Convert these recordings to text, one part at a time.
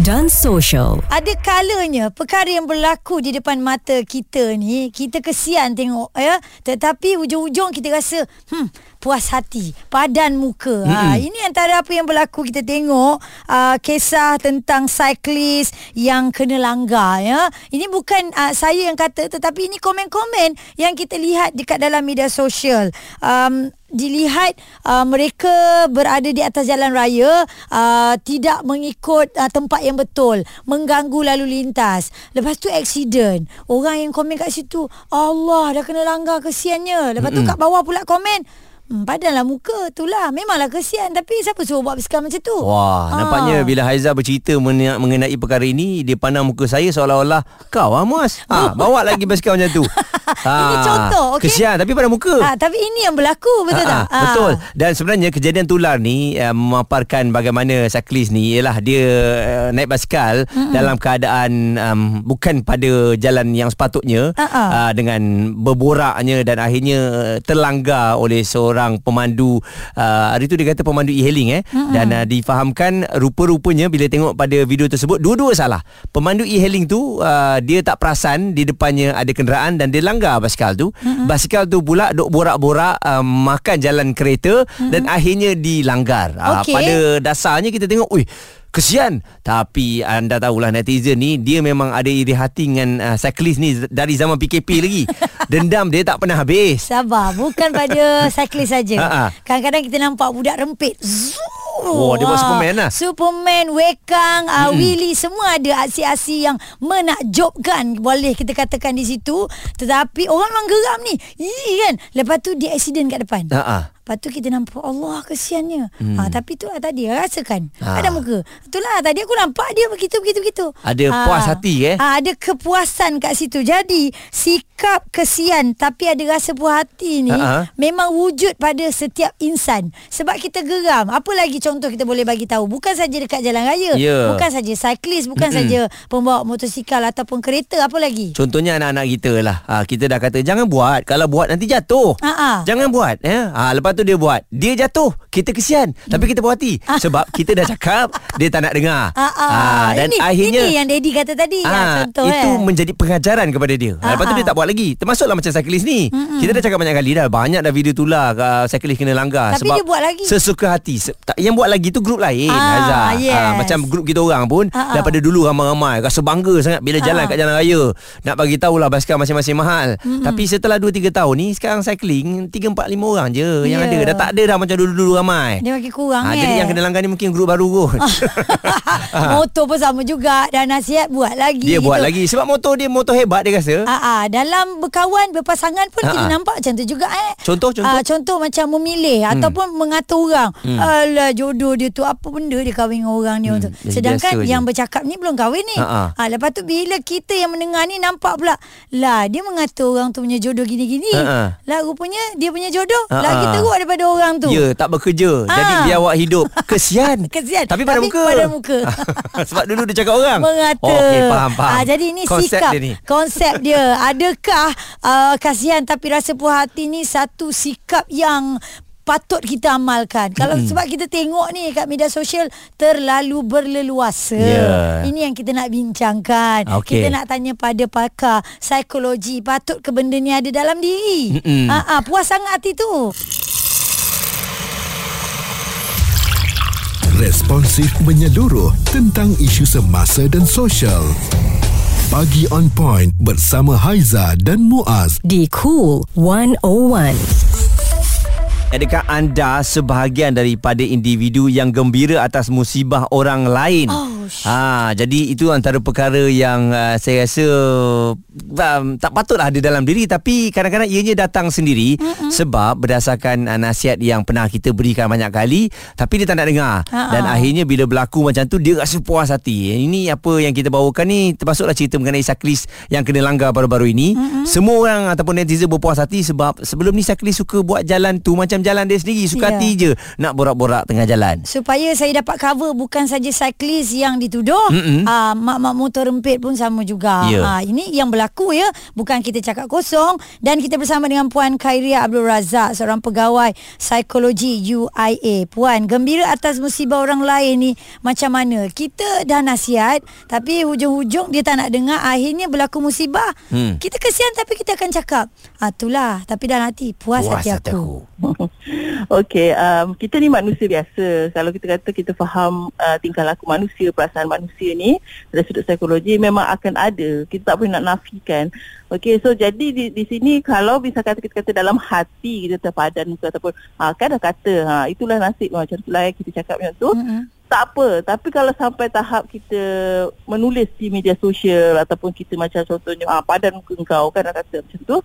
dan social. Ada kalanya perkara yang berlaku di depan mata kita ni kita kesian tengok ya tetapi ujung-ujung kita rasa hmm puas hati padan muka hmm. ha ini antara apa yang berlaku kita tengok uh, kisah tentang cyclist yang kena langgar ya ini bukan uh, saya yang kata tetapi ini komen-komen yang kita lihat dekat dalam media sosial um, dilihat uh, mereka berada di atas jalan raya uh, tidak mengikut uh, tempat yang betul mengganggu lalu lintas. Lepas tu accident. Orang yang komen kat situ Allah dah kena langgar kesiannya. Lepas tu kat bawah pula komen Hmm, padanlah muka itulah Memanglah kesian. Tapi siapa suruh buat basikal macam tu? Wah ha. Nampaknya bila Haiza bercerita Mengenai perkara ini Dia pandang muka saya Seolah-olah Kau lah Muaz. Ha, Bawa lagi basikal macam tu ha. Ini contoh okay? Kesian Tapi pada muka ha, Tapi ini yang berlaku Betul ha, tak ha. Betul Dan sebenarnya Kejadian tular ni uh, Memaparkan bagaimana Cyclist ni Ialah dia uh, Naik basikal mm-hmm. Dalam keadaan um, Bukan pada jalan yang sepatutnya uh, Dengan Berboraknya Dan akhirnya Terlanggar oleh seorang seorang pemandu uh, hari tu dia kata pemandu e-hailing eh mm-hmm. dan uh, difahamkan rupa-rupanya bila tengok pada video tersebut dua-dua salah pemandu e-hailing tu uh, dia tak perasan di depannya ada kenderaan dan dia langgar basikal tu mm-hmm. basikal tu pula duk borak-borak uh, makan jalan kereta mm-hmm. dan akhirnya dilanggar okay. uh, pada dasarnya kita tengok ui Kesian Tapi anda tahulah netizen ni Dia memang ada iri hati dengan uh, cyclist ni Dari zaman PKP lagi Dendam dia tak pernah habis Sabar Bukan pada cyclist saja. Ha, ha. Kadang-kadang kita nampak budak rempit Oh, dia buat Superman lah. Superman, Wekang, uh. Willy semua ada aksi-aksi yang menakjubkan boleh kita katakan di situ. Tetapi orang memang geram ni. Ih kan. Lepas tu dia accident kat depan. Ha ah. Lepas tu kita nampak Allah kesiannya. Hmm. Ha, tapi tu ah, tadi rasakan. Ha. Ada muka. Itulah tadi aku nampak dia begitu begitu begitu. Ada ha. puas hati eh. Ha, ada kepuasan kat situ. Jadi sikap kesian tapi ada rasa puas hati ni Ha-ha. memang wujud pada setiap insan. Sebab kita geram. Apa lagi contoh kita boleh bagi tahu? Bukan saja dekat jalan raya. Yeah. Bukan saja cyclist, bukan saja pembawa motosikal ataupun kereta, apa lagi? Contohnya anak-anak kita lah. Ha, kita dah kata jangan buat. Kalau buat nanti jatuh. Ha-ha. Jangan buat. Ya. Ha, lepas tu tu dia buat Dia jatuh Kita kesian hmm. Tapi kita puas hati ah. Sebab kita dah cakap Dia tak nak dengar ah, ah. Ah, Dan ini, akhirnya Ini yang Daddy kata tadi ah, ya, contoh, Itu eh. menjadi pengajaran kepada dia ah, Lepas tu dia tak buat lagi Termasuklah macam cyclist ni hmm. Kita dah cakap banyak kali dah Banyak dah video tu lah uh, Cyclist kena langgar Tapi sebab dia buat lagi Sesuka hati Yang buat lagi tu grup lain ah, yes. ah, Macam grup kita orang pun ah, Daripada dulu ramai-ramai Rasa bangga sangat Bila jalan ah. kat jalan raya Nak bagi tahulah Basikal masing-masing mahal hmm. Tapi setelah 2-3 tahun ni Sekarang cycling 3-4-5 orang je Yang yeah. ada Dah tak ada dah macam dulu-dulu ramai. Dia makin kurang ha, eh. Jadi yang kena langgar ni mungkin grup baru kot. motor pun sama juga dan nasihat buat lagi. Dia gitu. buat lagi sebab motor dia motor hebat dia rasa. Ha, ha. dalam berkawan berpasangan pun ha, kita nampak macam tu juga eh. Contoh contoh. Ha, contoh macam memilih hmm. ataupun mengatur orang. Hmm. Alah jodoh dia tu apa benda dia kahwin dengan orang ni. Hmm. Sedangkan yang je. bercakap ni belum kahwin ni. Ha, ha. lepas tu bila kita yang mendengar ni nampak pula lah dia mengatur orang tu punya jodoh gini-gini. Ha. Lah rupanya dia punya jodoh ha, lagi teruk daripada orang tu. Ya, tak bekerja. Ha. Jadi dia awak hidup. Kesian. Kesian. Tapi pada Tapi muka. pada muka. Sebab dulu dia cakap orang. Mengata. Oh, okay, faham, faham. Ha, jadi ini konsep sikap. Dia ni. Konsep dia. Adakah uh, kasihan tapi rasa puas hati ni satu sikap yang patut kita amalkan. Kalau mm-hmm. sebab kita tengok ni kat media sosial terlalu berleluasa. Yeah. Ini yang kita nak bincangkan. Okay. Kita nak tanya pada pakar psikologi patut ke benda ni ada dalam diri. Mm-hmm. Ha puas sangat hati tu. Responsif menyeluruh tentang isu semasa dan sosial. Pagi on point bersama Haiza dan Muaz di Cool 101. Adakah anda sebahagian daripada individu yang gembira atas musibah orang lain? Oh, ha, jadi itu antara perkara yang uh, saya rasa um, tak patutlah ada dalam diri tapi kadang-kadang ianya datang sendiri Mm-mm. sebab berdasarkan uh, nasihat yang pernah kita berikan banyak kali tapi dia tak nak dengar. Ha-ha. Dan akhirnya bila berlaku macam tu dia rasa puas hati. Ini apa yang kita bawakan ni termasuklah cerita mengenai saklis yang kena langgar baru-baru ini. Mm-mm. Semua orang ataupun netizen berpuas hati sebab sebelum ni saklis suka buat jalan tu macam jalan dia sendiri suka yeah. hati je nak borak-borak tengah jalan supaya saya dapat cover bukan saja cyclist yang yang dituduh uh, mak-mak motor rempit pun sama juga. Ya. Ah, ini yang berlaku ya, bukan kita cakap kosong dan kita bersama dengan Puan Khairia Abdul Razak seorang pegawai psikologi UIA. Puan, gembira atas musibah orang lain ni macam mana? Kita dah nasihat tapi hujung-hujung dia tak nak dengar akhirnya berlaku musibah. Hmm. Kita kesian tapi kita akan cakap, ah itulah tapi dalam hati puas, Puas hati hati aku. aku. Okey, um, kita ni manusia biasa. Kalau kita kata kita faham uh, tingkah laku manusia, perasaan manusia ni dari sudut psikologi memang akan ada. Kita tak boleh nak nafikan. Okey, so jadi di, di sini kalau bisa kata kita kata dalam hati kita terpadan muka ataupun ha, kan dah kata ha, itulah nasib macam tu lah eh, kita cakap macam tu. Mm-mm. Tak apa. Tapi kalau sampai tahap kita Menulis di media sosial Ataupun kita macam contohnya ah, Padan muka kau kan Nak kata macam tu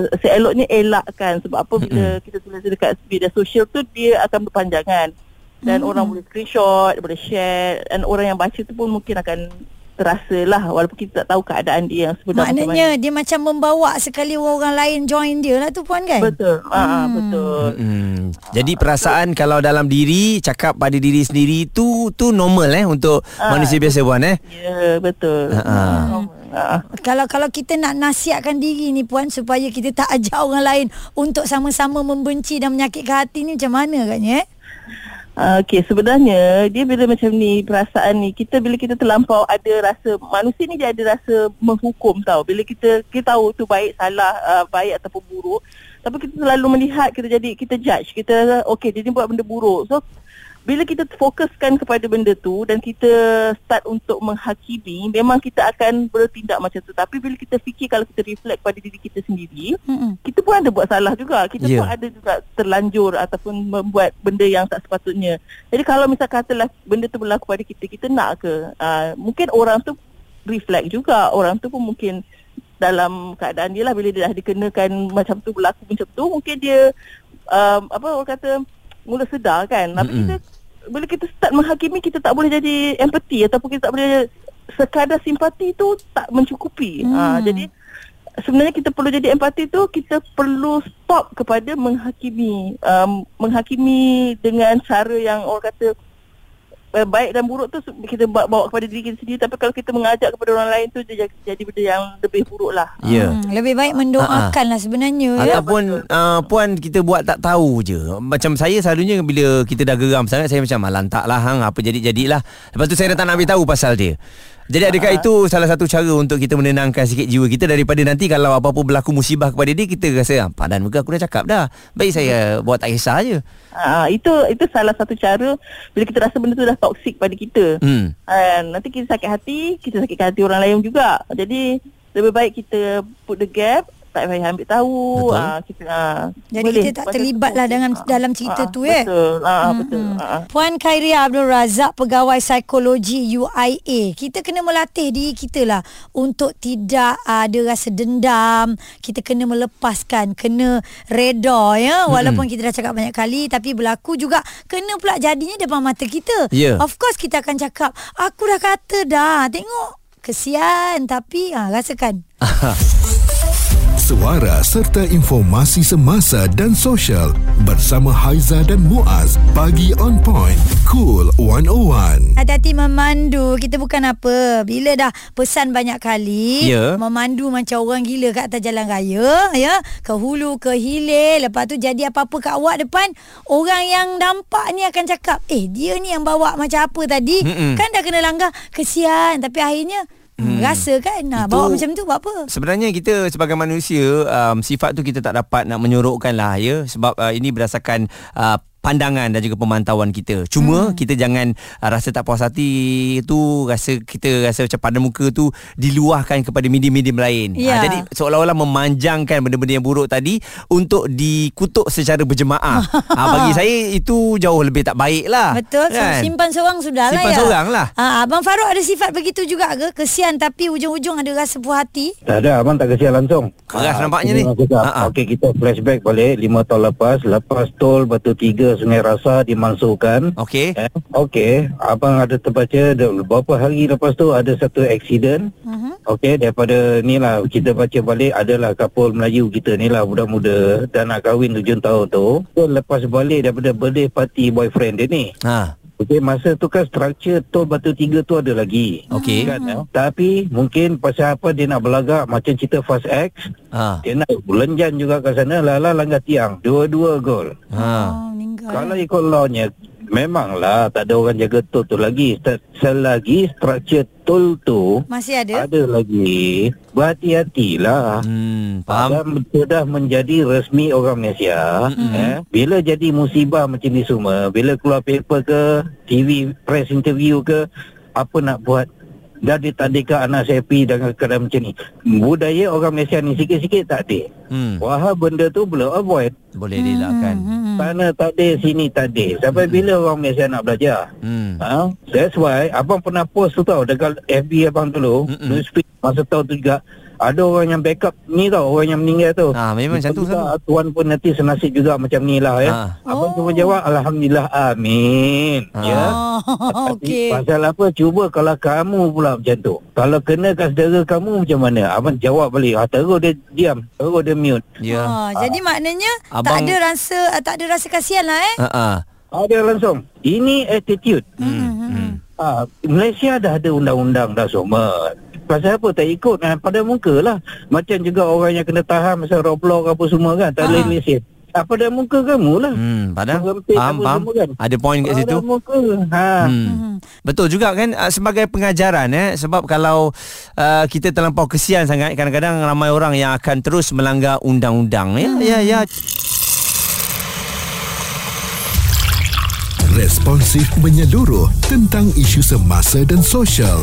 eh, Seeloknya elakkan. Sebab apa? Bila kita tulis dekat media sosial tu Dia akan berpanjangan. Dan orang boleh screenshot Boleh share. Dan orang yang baca tu pun mungkin akan Terasa lah Walaupun kita tak tahu keadaan dia yang sebenar macam Maknanya dia macam membawa sekali orang lain join dia lah tu puan kan? Betul ah, Betul Hmm. Jadi perasaan kalau dalam diri cakap pada diri sendiri tu tu normal eh untuk Ah. manusia biasa puan eh. Ya betul Ha, ha. Ah. Kalau kalau kita nak nasihatkan diri ni puan supaya kita tak ajar orang lain untuk sama-sama membenci dan menyakitkan hati ni macam mana agaknya eh? Uh, Okey, sebenarnya dia bila macam ni perasaan ni kita bila kita terlampau ada rasa manusia ni dia ada rasa menghukum tau. Bila kita kita tahu tu baik salah uh, baik ataupun buruk tapi kita selalu melihat kita jadi kita judge kita okey dia ni buat benda buruk. So bila kita fokuskan kepada benda tu dan kita start untuk menghakimi memang kita akan bertindak macam tu tapi bila kita fikir kalau kita reflect pada diri kita sendiri Mm-mm. kita pun ada buat salah juga. Kita Ya. yeah. pun ada juga terlanjur ataupun membuat benda yang tak sepatutnya. Jadi kalau misal katalah benda tu berlaku pada kita, kita nak ke? Uh, mungkin orang tu reflect juga. Orang tu pun mungkin dalam keadaan dia lah bila dia dah dikenakan macam tu berlaku macam tu mungkin dia um, apa orang kata mula sedar kan tapi Mm-mm. kita bila kita start menghakimi kita tak boleh jadi empathy ataupun kita tak boleh sekadar simpati tu tak mencukupi hmm. uh, jadi sebenarnya kita perlu jadi empati tu kita perlu stop kepada menghakimi um, menghakimi dengan cara yang orang kata uh, baik dan buruk tu kita bawa, bawa kepada diri kita sendiri tapi kalau kita mengajak kepada orang lain tu dia jadi, jadi benda yang lebih buruk lah Ya. Hmm, lebih baik mendoakan lah sebenarnya ya. Ataupun uh, puan kita buat tak tahu je. Macam saya selalunya bila kita dah geram sangat saya macam malah tak lah hang apa jadi-jadilah. Lepas tu saya dah tak nak ambil tahu pasal dia. Jadi adakah itu salah satu cara untuk kita menenangkan sikit jiwa kita daripada nanti kalau apa-apa berlaku musibah kepada dia kita rasa ah, padan muka aku dah cakap dah. Baik saya buat tak kisah je. Ha, itu itu salah satu cara bila kita rasa benda tu dah toksik pada kita. Hmm. And nanti kita sakit hati, kita sakitkan hati orang lain juga. Jadi lebih baik kita put the gap, tak payah ambil tahu. Betul. Ah, kita ah, Jadi boleh. kita tak terlibat lah dalam Ah, dalam cerita ah, tu eh. Betul. Ah, betul. Ah. Puan Khairia Abdul Razak pegawai psikologi UIA. Kita kena melatih diri kita lah untuk tidak ada rasa dendam. Kita kena melepaskan, kena reda ya walaupun kita dah cakap banyak kali tapi berlaku juga kena pula jadinya depan mata kita. Ya. Of course kita akan cakap, aku dah kata dah. Tengok kesian tapi ah rasakan. Suara serta informasi semasa dan sosial bersama Haiza dan Muaz. Pagi on point cool 101 Hati-hati memandu. Kita bukan apa. Bila dah pesan banyak kali Ya. Memandu macam orang gila Kat atas jalan raya ya. Ke hulu ke hilir. Lepas tu jadi apa-apa kat awak depan Orang yang nampak ni akan cakap Eh dia ni yang bawa macam apa tadi? Mm-mm. Kan dah kena langgar. Kesian. Tapi akhirnya hmm. Rasa kan? Nah, Itu- Bawa macam tu buat apa? Sebenarnya kita sebagai manusia um, sifat tu kita tak dapat nak menyorokkan lah ya. Sebab uh, ini berdasarkan uh, pandangan dan juga pemantauan kita. Cuma hmm. kita jangan uh, rasa tak puas hati tu rasa kita rasa macam pada muka tu diluahkan kepada medium-medium lain. Ya. Ah, jadi seolah-olah memanjangkan benda-benda yang buruk tadi untuk dikutuk secara berjemaah. ah, bagi saya itu jauh lebih tak baik lah. Betul so, kan? Simpan seorang sudah lah Simpan ya seorang lah. ha, Abang Farouk ada sifat begitu juga ke Kesian tapi ujung-ujung ada rasa puas hati Tak ada, abang tak kasihan langsung. Keras Ah, nampaknya ni. Ha, ha. Okey, kita flashback balik 5 tahun lepas. Lepas tol Batu Tiga Sungai Rasa dimansuhkan. Okey. Eh, Okey, abang ada terbaca beberapa hari lepas tu ada satu accident. uh-huh. Okey, daripada ni lah kita baca balik adalah kapul Melayu kita ni lah muda-muda dan nak kahwin 7 tahun tu. So lepas balik daripada birthday party boyfriend dia ni. Ha. Okey, masa tu kan struktur tol Batu Tiga tu ada lagi. Okey. Kan, ya? Tapi mungkin pasal apa dia nak berlagak macam cerita Fast X. Ha. Dia nak belenjan juga ke sana. Lala langgar tiang. Dua-dua gol. Ha. Kalau ikut lawnya, memanglah tak ada orang jaga tol tu lagi. Se- Selagi struktur tol tu Masih ada? ada lagi, berhati-hatilah. Hmm, faham. Adam sudah menjadi resmi orang Malaysia. Mm-hmm. Eh, bila jadi musibah macam ni semua, bila keluar paper ke, TV, press interview ke, apa nak buat? Dah ditandingkan anak saya pergi dengan keadaan macam ni. Budaya orang Malaysia ni sikit-sikit tak ada. Hmm. Wah, benda tu boleh avoid. Boleh dielakkan. Hmm. Sana tak ada, sini tak ada. Sampai bila orang Malaysia nak belajar? Hmm. Ha? That's why abang pernah post tu tau dekat FB abang dulu, Mm-mm. newsfeed masa tahun tu juga. Ada orang yang backup ni tau, orang yang meninggal tu. Ah, memang macam tu Tuan pun nanti senasib juga macam ni lah ya. Ah. Abang cuma jawab Alhamdulillah Amin. Ah. Ya. Oh, okey. Pasal apa? Cuba kalau kamu pula macam tu. Kalau kena kat saudara kamu macam mana? Abang jawab balik. Ah, terus dia diam. Terus dia mute. Ya. Ha, jadi maknanya tak Abang- ada rasa tak ada rasa kasihan lah eh. Ha ah. Ada langsung. Ini attitude. Hmm. Hmm. Ah, Malaysia dah ada undang-undang dah semua. Pasal apa tak ikut kan? Pada muka lah. Macam juga orang yang kena tahan masa Roblox apa semua kan. Tak boleh Ah. lesen. Ah, pada muka kamu lah. Hmm, padahal Merempit faham faham. kan? Ada poin kat situ. Pada muka. Ha. Hmm. Betul juga kan uh, sebagai pengajaran eh sebab kalau uh, kita terlampau kesian sangat kadang-kadang ramai orang yang akan terus melanggar undang-undang ya ya ya Responsif menyeluruh tentang isu semasa dan sosial.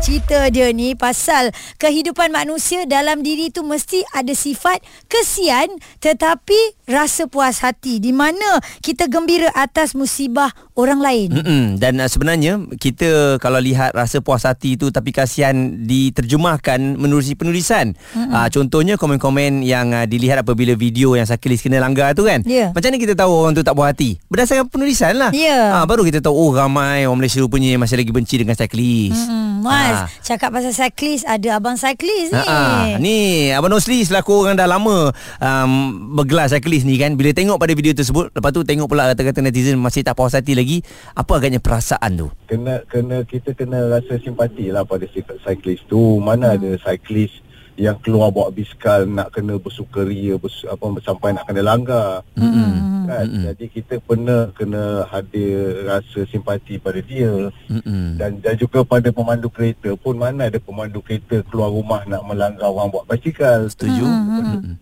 Cerita dia ni pasal kehidupan manusia dalam diri tu mesti ada sifat kesian tetapi rasa puas hati di mana kita gembira atas musibah orang lain. Mm-mm. Dan uh, sebenarnya kita kalau lihat rasa puas hati tu tapi kasihan diterjemahkan menerusi penulisan. Uh, contohnya komen-komen yang uh, dilihat apabila video yang Sakilis kena langgar tu kan. Ya. Macam mana kita tahu orang tu tak puas hati? Berdasarkan penulisan lah. Ya. Ah, baru kita tahu oh ramai orang Malaysia rupanya masih lagi benci dengan Sakilis. Hmm, Mas, Ah. cakap pasal cyclist ada abang cyclist ni. Ha, ha. Ni Abang Nosli selaku orang dah lama um, bergelar cyclist ni kan bila tengok pada video tersebut lepas tu tengok pula kata-kata netizen masih tak puas hati lagi apa agaknya perasaan tu kena kena kita kena rasa simpati lah pada cyclist tu mana hmm. ada cyclist yang keluar bawa biskal nak kena bersukaria bers, apa sampai nak kena langgar Mm-mm. Kan? Mm-mm. jadi kita pernah kena hadir rasa simpati pada dia. Mm-mm. dan dan juga pada pemandu kereta pun mana ada pemandu kereta keluar rumah nak melanggar orang bawa basikal. Setuju.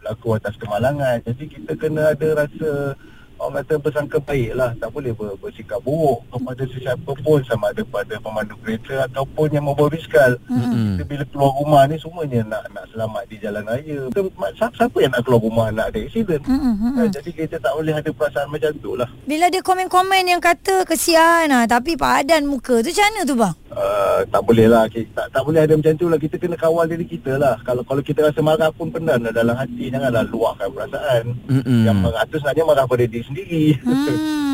Berlaku atas kemalangan. Jadi kita kena ada rasa orang kata bersangka baik lah tak boleh ber, bersikap buruk kepada sesiapa pun sama ada pada pemandu kereta ataupun yang membawa biskal Mm-mm. kita bila keluar rumah ni semuanya nak nak selamat di jalan raya kita, siapa, siapa yang nak keluar rumah nak ada accident Mm-mm. kan? jadi kita tak boleh ada perasaan macam tu lah Bila dia komen-komen yang kata kesian lah tapi padan muka tu macam mana tu bang? Uh, tak boleh lah kita, tak, tak boleh ada macam tu lah. Kita kena kawal diri kita lah. Kalau kalau kita rasa marah pun pendam lah. Dalam hati janganlah luahkan perasaan. Mm-mm. yang marah tu sebenarnya marah pada diri sendiri. Hmm.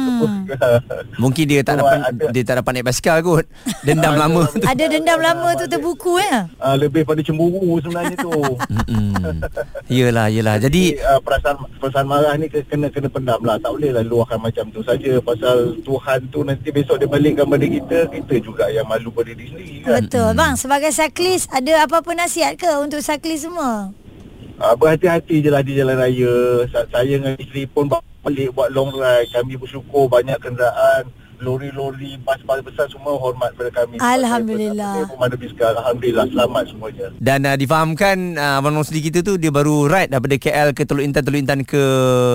Mungkin dia tak Tu, dapat ada- dia tak dapat naik basikal kot. Dendam lama tu. Ada dendam lama tu terbuku eh? uh, lebih pada cemburu sebenarnya tu Mm-mm. Yelah yelah. Jadi Jadi uh, perasaan perasaan marah ni ke- kena kena pendam lah tak boleh lah luahkan macam tu saja pasal Tuhan tu nanti besok dia balikkan pada kita kita juga yang malu pada diri sendiri kan Betul. Bang, sebagai cyclist ada apa-apa nasihat ke untuk cyclist semua? uh, berhati-hati je lah di jalan raya Sa- saya dengan isteri pun balik buat long ride. Kami bersyukur banyak kenderaan lori-lori bas-bas besar semua hormat pada kami Alhamdulillah. pemandu biskal Alhamdulillah selamat semuanya dan uh, difahamkan uh, Abang Nosli kita tu dia baru ride daripada KL ke Teluk Intan Teluk Intan ke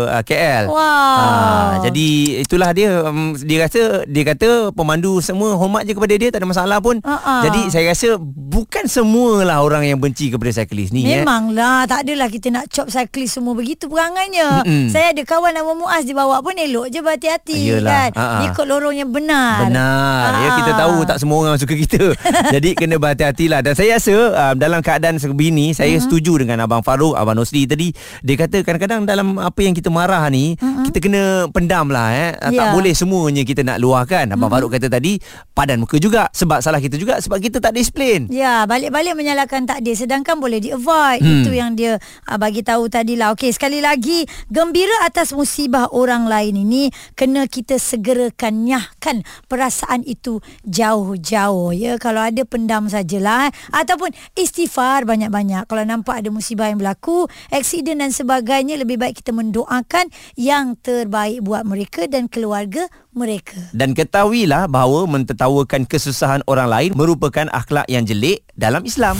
uh, KL. Wow. Ah, jadi itulah dia um, dia rasa dia kata pemandu semua hormat je kepada dia tak ada masalah pun. Ah. Jadi saya rasa bukan semualah orang yang benci kepada cyclist ni eh. Memanglah Tak adalah kita nak chop cyclist semua Begitu perangainya Mm-mm. Saya ada kawan nama Muaz Dia bawa pun elok je berhati-hati Yelah, kan ha-ha. Ikut lorong sebenarnya benar. Benar. Ah. Ya kita tahu tak semua orang suka kita. Jadi kena berhati-hatilah dan saya rasa um, dalam keadaan sebegini saya uh-huh. setuju dengan abang Farouk, abang Nosri tadi. Dia kata kadang-kadang dalam apa yang kita marah ni uh-huh. kita kena pendam lah eh. Mhm. Tak Ya. Boleh semuanya kita nak luahkan. Abang uh-huh. Farouk kata tadi padan muka juga sebab salah kita juga sebab kita tak disiplin. Ya, balik-balik menyalahkan takdir sedangkan boleh di-avoid. Hmm. Itu yang dia uh, bagi tahu tadi lah. Okey, sekali lagi, gembira atas musibah orang lain ini kena kita segerakan nyahkan perasaan itu jauh-jauh ya. Kalau ada pendam sajalah eh. ataupun istighfar banyak-banyak. Kalau nampak ada musibah yang berlaku, aksiden dan sebagainya lebih baik kita mendoakan yang terbaik buat mereka dan keluarga mereka. Dan ketahuilah bahawa mentertawakan kesusahan orang lain merupakan akhlak yang jelek dalam Islam.